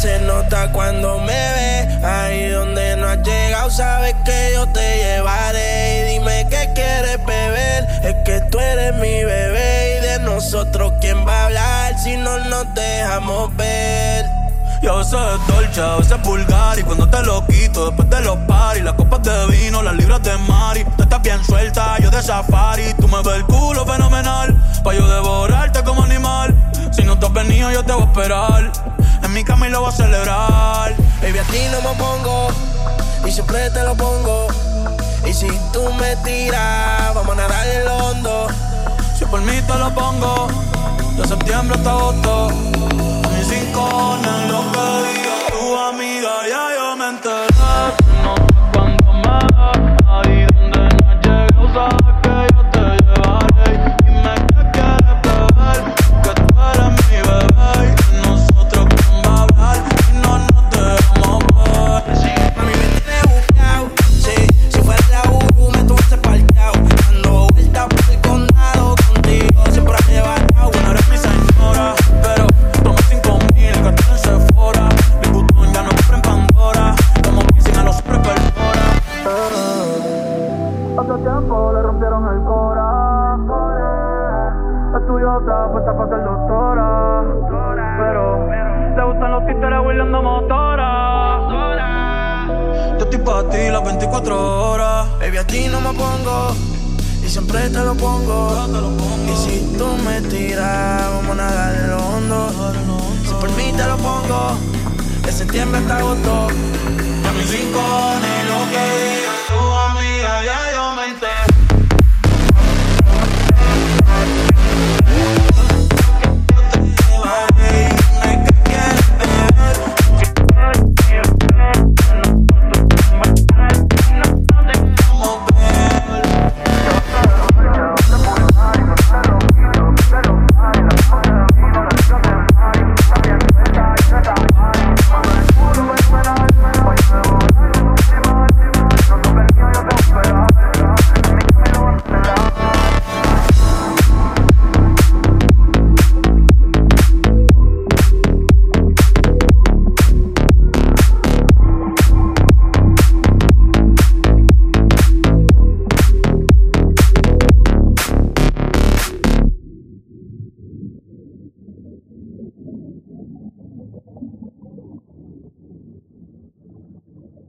se nota cuando me ve. Ahí donde no has llegado, sabes que yo te llevaré. Y dime qué quieres beber, es que tú eres mi bebé. Y de nosotros, ¿quién va a hablar si no nos dejamos ver? Y a veces es dolce, a veces es vulgar Y cuando te lo quito, después de los paris Las copas de vino, las libras de mari Tú estás bien suelta, yo de safari Tú me ves el culo lo voy a celebrar. Baby, a ti no me pongo Y siempre te lo pongo. Y si tú me tiras, vamos a nadar el hondo. Si por mí te lo pongo De septiembre hasta agosto. Cinco en lo que le rompieron el cora. Estudiosa, puesta para ser doctora. Pero le gustan los títeres huirleando motora. Yo estoy para ti las 24 horas. Baby, a ti no me pongo y siempre te lo pongo. Y si tú me tiras, vamos a nadar en lo hondo. Si por mí te lo pongo, de septiembre hasta agosto. A mis rincones, lo que